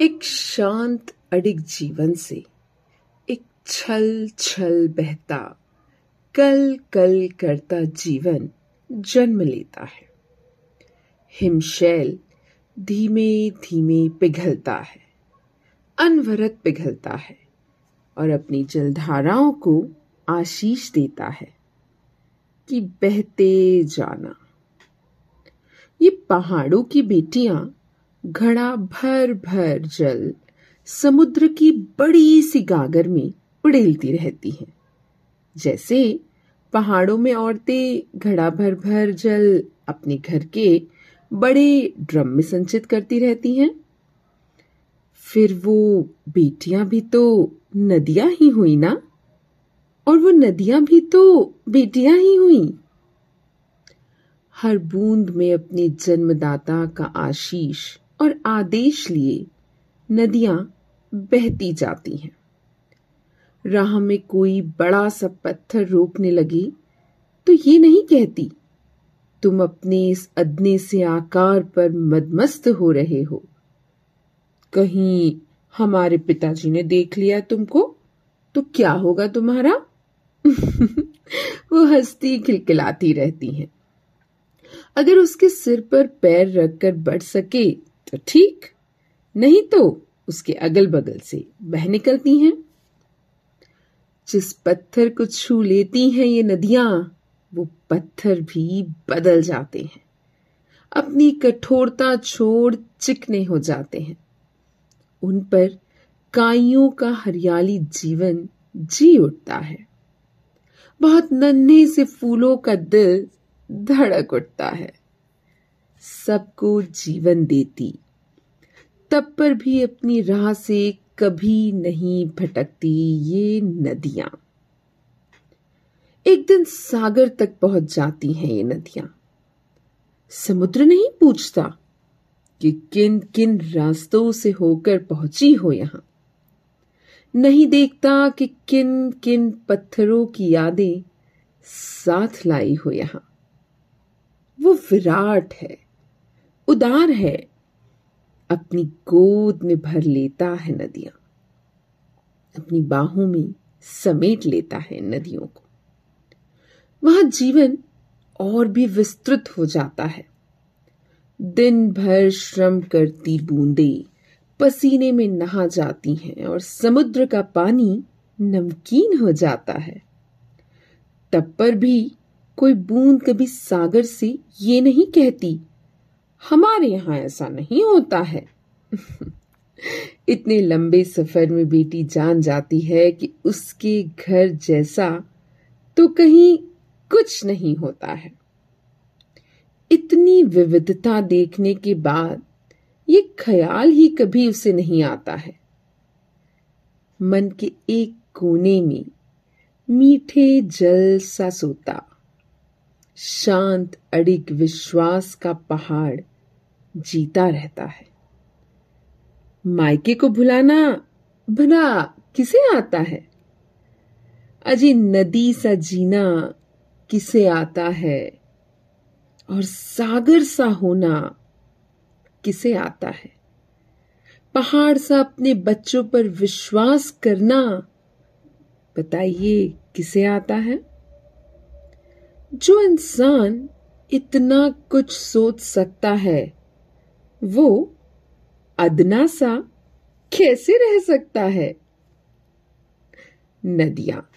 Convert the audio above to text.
एक शांत, अडिग जीवन से एक छल छल बहता, कल कल करता जीवन जन्म लेता है। हिमशैल धीमे धीमे पिघलता है, अनवरत पिघलता है और अपनी जलधाराओं को आशीष देता है कि बहते जाना। ये पहाड़ों की बेटियाँ घड़ा भर भर जल समुद्र की बड़ी सी गागर में उड़ेलती रहती है। जैसे पहाड़ों में औरतें घड़ा भर भर जल अपने घर के बड़े ड्रम में संचित करती रहती हैं। फिर वो बेटियाँ भी तो नदियाँ ही हुई ना? और वो नदियाँ भी तो बेटियाँ ही हुई। हर बूंद में अपने जन्मदाता का आशीष और आदेश लिए नदियाँ बहती जाती हैं। राह में कोई बड़ा सा पत्थर रोकने लगी तो ये नहीं कहती, तुम अपने इस अदने से आकार पर मदमस्त हो रहे हो। कहीं हमारे पिताजी ने देख लिया तुमको तो क्या होगा तुम्हारा? वो हंसती खिलखिलाती रहती हैं। अगर उसके सिर पर पैर रखकर बढ़ सके तो ठीक, नहीं तो उसके अगल बगल से बह निकलती हैं। जिस पत्थर को छू लेती हैं ये नदियाँ, वो पत्थर भी बदल जाते हैं। अपनी कठोरता छोड़ चिकने हो जाते हैं। उन पर काइयों का हरियाली जीवन जी उठता है। बहुत नन्हे से फूलों का दिल धड़क उठता है। सबको जीवन देती। तब पर भी अपनी राह से कभी नहीं भटकती ये नदियाँ। एक दिन सागर तक पहुँच जाती हैं ये नदियाँ। समुद्र नहीं पूछता कि किन किन रास्तों से होकर पहुँची हो यहाँ। नहीं देखता कि किन किन पत्थरों की यादें साथ लाई हो यहाँ। वो विराट है। उदार है, अपनी गोद में भर लेता है नदियाँ। अपनी बाहों में समेट लेता है नदियों को। वहाँ जीवन और भी विस्तृत हो जाता है। दिन भर श्रम करती बूंदे पसीने में नहा जाती हैं और समुद्र का पानी नमकीन हो जाता है। तब पर भी कोई बूंद कभी सागर से ये नहीं कहती हमारे यहाँ ऐसा नहीं होता है। इतने लंबे सफ़र में बेटी जान जाती है कि उसके घर जैसा तो कहीं कुछ नहीं होता है। इतनी विविधता देखने के बाद ये ख्याल ही कभी उसे नहीं आता है। मन के एक कोने में मीठे जल सा सोता, शांत अडिग विश्वास का पहाड़ जीता रहता है। मायके को भुलाना भला किसे आता है? अजी नदी सा जीना किसे आता है? और सागर सा होना किसे आता है? पहाड़ सा अपने बच्चों पर विश्वास करना बताइए किसे आता है? जो इंसान इतना कुछ सोच सकता है वो अदना सा कैसे रह सकता है? नदियाँ।